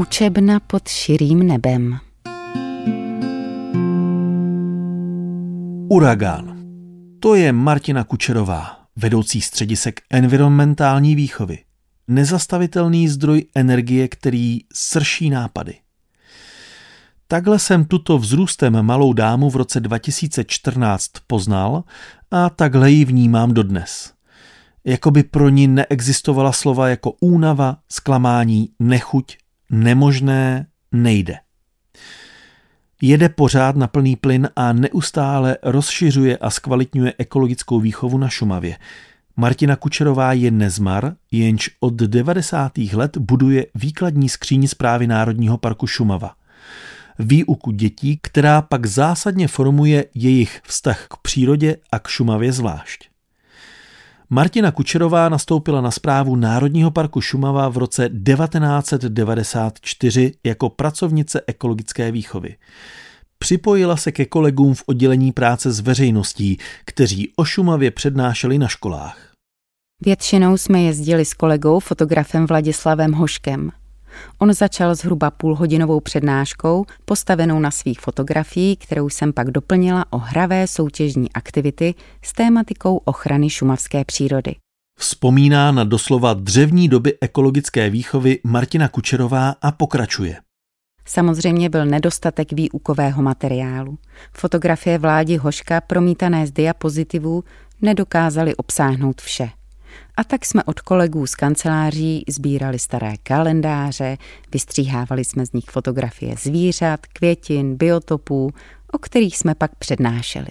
Učebna pod širým nebem. Uragán. To je Martina Kučerová, vedoucí středisek environmentální výchovy. Nezastavitelný zdroj energie, který srší nápady. Takhle jsem tuto vzrůstem malou dámu v roce 2014 poznal a takhle ji vnímám dodnes. Jakoby pro ní neexistovala slova jako únava, zklamání, nechuť, nemožné, nejde. Jede pořád na plný plyn a neustále rozšiřuje a zkvalitňuje ekologickou výchovu na Šumavě. Martina Kučerová je nezmar, jenž od 90. let buduje výkladní skříň zprávy Národního parku Šumava. Výuku dětí, která pak zásadně formuje jejich vztah k přírodě a k Šumavě zvlášť. Martina Kučerová nastoupila na zprávu Národního parku Šumava v roce 1994 jako pracovnice ekologické výchovy. Připojila se ke kolegům v oddělení práce s veřejností, kteří o Šumavě přednášeli na školách. Většinou jsme jezdili s kolegou fotografem Vladislavem Hoškem. On začal zhruba půlhodinovou přednáškou, postavenou na svých fotografií, kterou jsem pak doplnila o hravé soutěžní aktivity s tématikou ochrany šumavské přírody. Vzpomíná na doslova dřevní doby ekologické výchovy Martina Kučerová a pokračuje. Samozřejmě byl nedostatek výukového materiálu. Fotografie vládi Hoška promítané z diapozitivů nedokázaly obsáhnout vše. A tak jsme od kolegů z kanceláří sbírali staré kalendáře, vystříhávali jsme z nich fotografie zvířat, květin, biotopů, o kterých jsme pak přednášeli.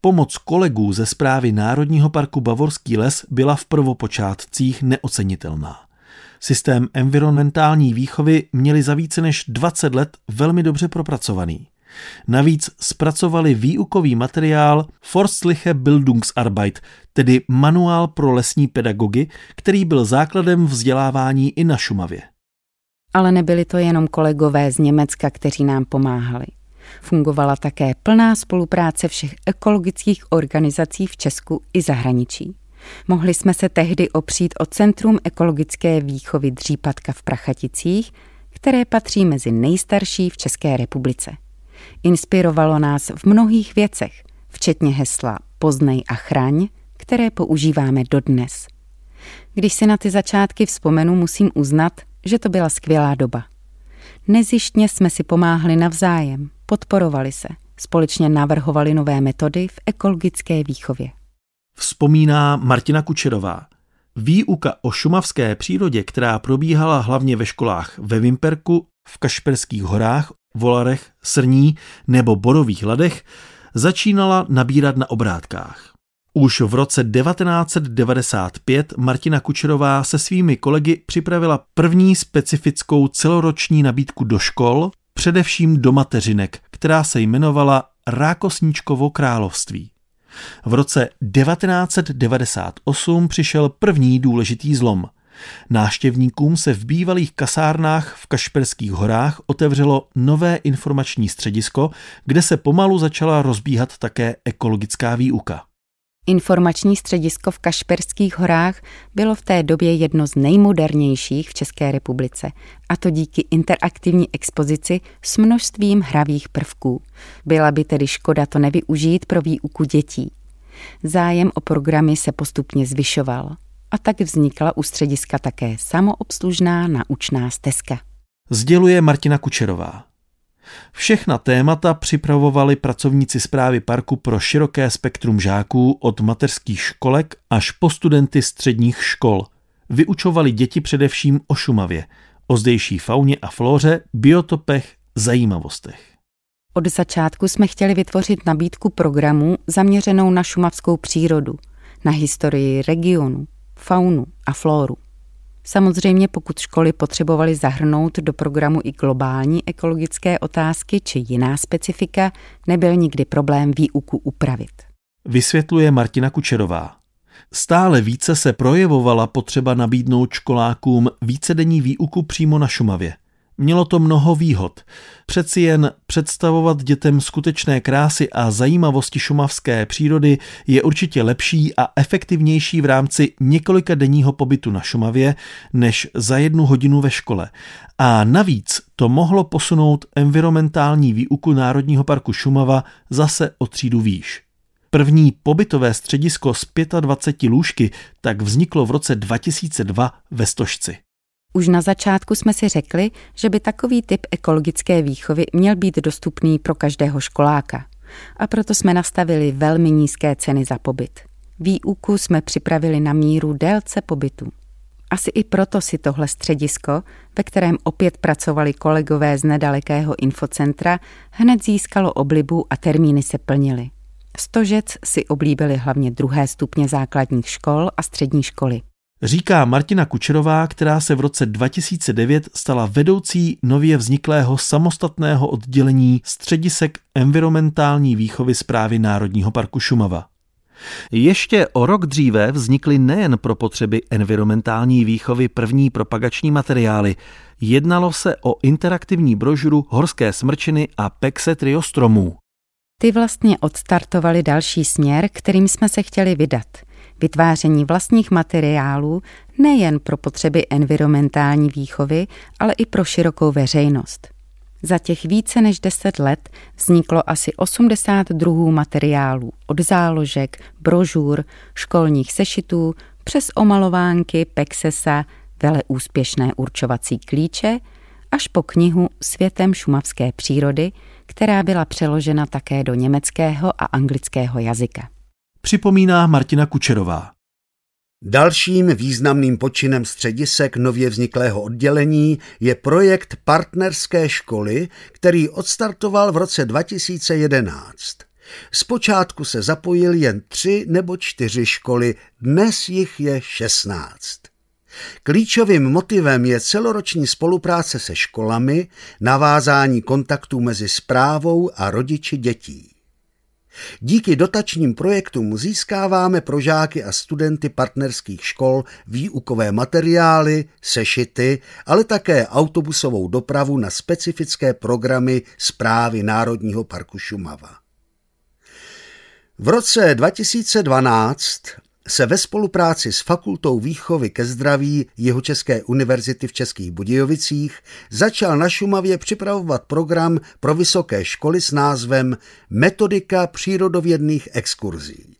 Pomoc kolegů ze zprávy Národního parku Bavorský les byla v prvopočátcích neocenitelná. Systém environmentální výchovy měli za více než 20 let velmi dobře propracovaný. Navíc zpracovali výukový materiál Forstliche Bildungsarbeit, tedy manuál pro lesní pedagogy, který byl základem vzdělávání i na Šumavě. Ale nebyli to jenom kolegové z Německa, kteří nám pomáhali. Fungovala také plná spolupráce všech ekologických organizací v Česku i zahraničí. Mohli jsme se tehdy opřít o Centrum ekologické výchovy Dřípatka v Prachaticích, které patří mezi nejstarší v České republice. Inspirovalo nás v mnohých věcech, včetně hesla Poznej a chraň, které používáme dodnes. Když si na ty začátky vzpomenu, musím uznat, že to byla skvělá doba. Nezištně jsme si pomáhali navzájem, podporovali se, společně navrhovali nové metody v ekologické výchově. Vzpomíná Martina Kučerová. Výuka o šumavské přírodě, která probíhala hlavně ve školách ve Vimperku, v Kašperských horách, Volarech, Srní nebo Borových ladech, začínala nabírat na obrátkách. Už v roce 1995 Martina Kučerová se svými kolegy připravila první specifickou celoroční nabídku do škol, především do mateřinek, která se jmenovala Rákosníčkovo království. V roce 1998 přišel první důležitý zlom. Náštěvníkům se v bývalých kasárnách v Kašperských horách otevřelo nové informační středisko, kde se pomalu začala rozbíhat také ekologická výuka. Informační středisko v Kašperských horách bylo v té době jedno z nejmodernějších v České republice, a to díky interaktivní expozici s množstvím hravých prvků. Byla by tedy škoda to nevyužít pro výuku dětí. Zájem o programy se postupně zvyšoval a tak vznikla u střediska také samoobslužná naučná stezka. Sděluje Martina Kučerová. Všechna témata připravovali pracovníci zprávy parku pro široké spektrum žáků od mateřských školek až po studenty středních škol. Vyučovali děti především o Šumavě, o zdejší fauně a flóře, biotopech, zajímavostech. Od začátku jsme chtěli vytvořit nabídku programů zaměřenou na šumavskou přírodu, na historii regionu, faunu a flóru. Samozřejmě pokud školy potřebovaly zahrnout do programu i globální ekologické otázky či jiná specifika, nebyl nikdy problém výuku upravit. Vysvětluje Martina Kučerová. Stále více se projevovala potřeba nabídnout školákům vícedenní výuku přímo na Šumavě. Mělo to mnoho výhod. Přeci jen představovat dětem skutečné krásy a zajímavosti šumavské přírody je určitě lepší a efektivnější v rámci několika denního pobytu na Šumavě, než za jednu hodinu ve škole. A navíc to mohlo posunout environmentální výuku Národního parku Šumava zase o třídu výš. První pobytové středisko z 25 lůžky tak vzniklo v roce 2002 ve Stožci. Už na začátku jsme si řekli, že by takový typ ekologické výchovy měl být dostupný pro každého školáka. A proto jsme nastavili velmi nízké ceny za pobyt. Výuku jsme připravili na míru délce pobytu. Asi i proto si tohle středisko, ve kterém opět pracovali kolegové z nedalekého infocentra, hned získalo oblibu a termíny se plnily. Stožec si oblíbili hlavně druhé stupně základních škol a střední školy. Říká Martina Kučerová, která se v roce 2009 stala vedoucí nově vzniklého samostatného oddělení středisek environmentální výchovy zprávy Národního parku Šumava. Ještě o rok dříve vznikly nejen pro potřeby environmentální výchovy první propagační materiály. Jednalo se o interaktivní brožuru Horské smrčiny a Pexe triostromů. Ty vlastně odstartovali další směr, kterým jsme se chtěli vydat – vytváření vlastních materiálů nejen pro potřeby environmentální výchovy, ale i pro širokou veřejnost. Za těch více než 10 let vzniklo asi 80 druhů materiálů od záložek, brožur, školních sešitů, přes omalovánky, pexesa, vele úspěšné určovací klíče, až po knihu Světem šumavské přírody, která byla přeložena také do německého a anglického jazyka připomíná Martina Kučerová. Dalším významným počinem středisek nově vzniklého oddělení je projekt partnerské školy, který odstartoval v roce 2011. Zpočátku se zapojil jen tři nebo čtyři školy, dnes jich je 16. Klíčovým motivem je celoroční spolupráce se školami, navázání kontaktů mezi správou a rodiči dětí. Díky dotačním projektům získáváme pro žáky a studenty partnerských škol výukové materiály, sešity, ale také autobusovou dopravu na specifické programy zprávy Národního parku Šumava. V roce 2012 se ve spolupráci s Fakultou výchovy ke zdraví Jihočeské univerzity v Českých Budějovicích začal na Šumavě připravovat program pro vysoké školy s názvem Metodika přírodovědných exkurzí.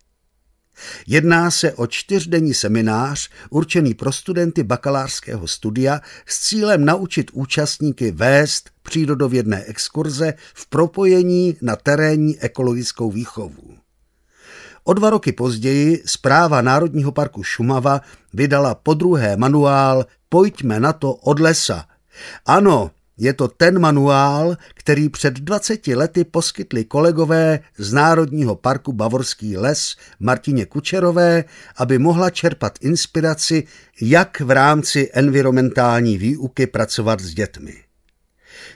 Jedná se o čtyřdenní seminář určený pro studenty bakalářského studia s cílem naučit účastníky vést přírodovědné exkurze v propojení na terénní ekologickou výchovu. O dva roky později zpráva Národního parku Šumava vydala podruhé manuál Pojďme na to od lesa. Ano, je to ten manuál, který před 20 lety poskytli kolegové z Národního parku Bavorský les Martině Kučerové, aby mohla čerpat inspiraci, jak v rámci environmentální výuky pracovat s dětmi.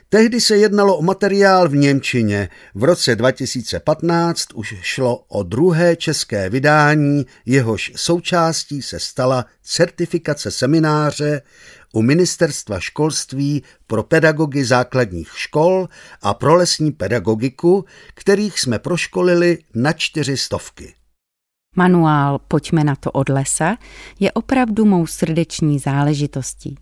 Tehdy se jednalo o materiál v Němčině. V roce 2015 už šlo o druhé české vydání, jehož součástí se stala certifikace semináře u Ministerstva školství pro pedagogy základních škol a pro lesní pedagogiku, kterých jsme proškolili na čtyři stovky. Manuál Pojďme na to od lesa je opravdu mou srdeční záležitostí.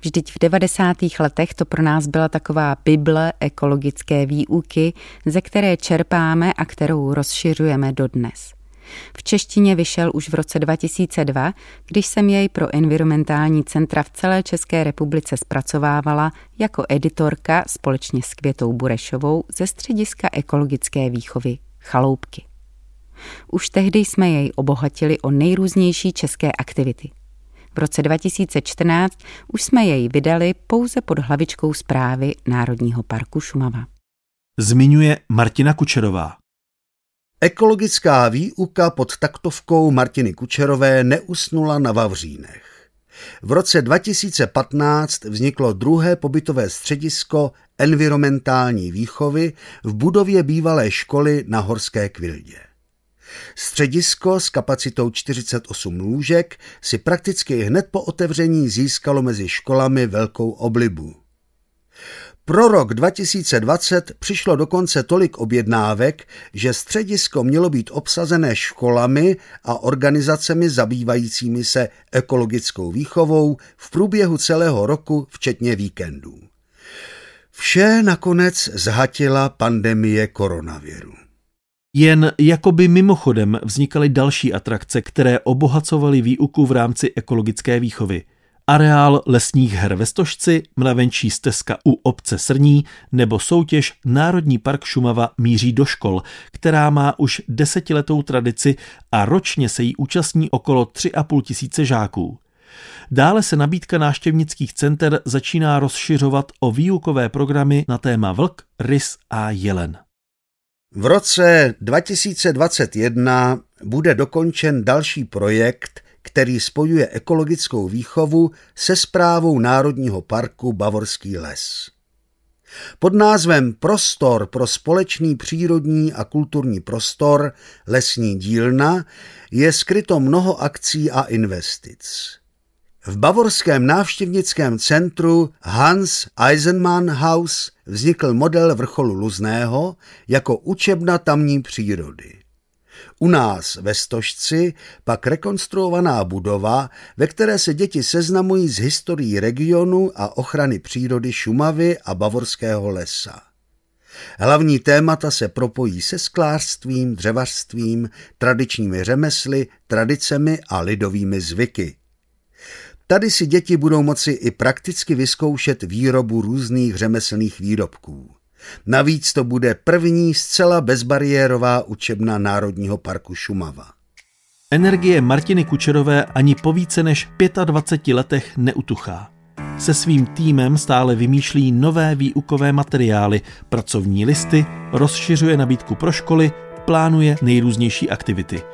Vždyť v 90. letech to pro nás byla taková bible ekologické výuky, ze které čerpáme a kterou rozšiřujeme dodnes. V češtině vyšel už v roce 2002, když jsem jej pro environmentální centra v celé České republice zpracovávala jako editorka společně s Květou Burešovou ze střediska ekologické výchovy Chaloupky. Už tehdy jsme jej obohatili o nejrůznější české aktivity – v roce 2014 už jsme jej vydali pouze pod hlavičkou zprávy Národního parku Šumava. Zmiňuje Martina Kučerová. Ekologická výuka pod taktovkou Martiny Kučerové neusnula na Vavřínech. V roce 2015 vzniklo druhé pobytové středisko environmentální výchovy v budově bývalé školy na Horské Kvildě. Středisko s kapacitou 48 lůžek si prakticky hned po otevření získalo mezi školami velkou oblibu. Pro rok 2020 přišlo dokonce tolik objednávek, že středisko mělo být obsazené školami a organizacemi zabývajícími se ekologickou výchovou v průběhu celého roku, včetně víkendů. Vše nakonec zhatila pandemie koronaviru. Jen jakoby mimochodem vznikaly další atrakce, které obohacovaly výuku v rámci ekologické výchovy. Areál lesních her ve Stožci, mravenčí stezka u obce Srní nebo soutěž Národní park Šumava míří do škol, která má už desetiletou tradici a ročně se jí účastní okolo 3,5 tisíce žáků. Dále se nabídka náštěvnických center začíná rozšiřovat o výukové programy na téma vlk, rys a jelen. V roce 2021 bude dokončen další projekt, který spojuje ekologickou výchovu se zprávou Národního parku Bavorský les. Pod názvem Prostor pro společný přírodní a kulturní prostor Lesní dílna je skryto mnoho akcí a investic. V bavorském návštěvnickém centru Hans Eisenmann House vznikl model vrcholu Luzného jako učebna tamní přírody. U nás ve Stožci pak rekonstruovaná budova, ve které se děti seznamují s historií regionu a ochrany přírody Šumavy a Bavorského lesa. Hlavní témata se propojí se sklářstvím, dřevařstvím, tradičními řemesly, tradicemi a lidovými zvyky. Tady si děti budou moci i prakticky vyzkoušet výrobu různých řemeslných výrobků. Navíc to bude první zcela bezbariérová učebna Národního parku Šumava. Energie Martiny Kučerové ani po více než 25 letech neutuchá. Se svým týmem stále vymýšlí nové výukové materiály, pracovní listy, rozšiřuje nabídku pro školy, plánuje nejrůznější aktivity –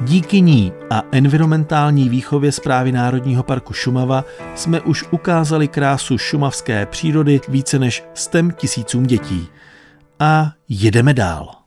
Díky ní a environmentální výchově zprávy Národního parku Šumava jsme už ukázali krásu šumavské přírody více než 100 tisícům dětí. A jedeme dál.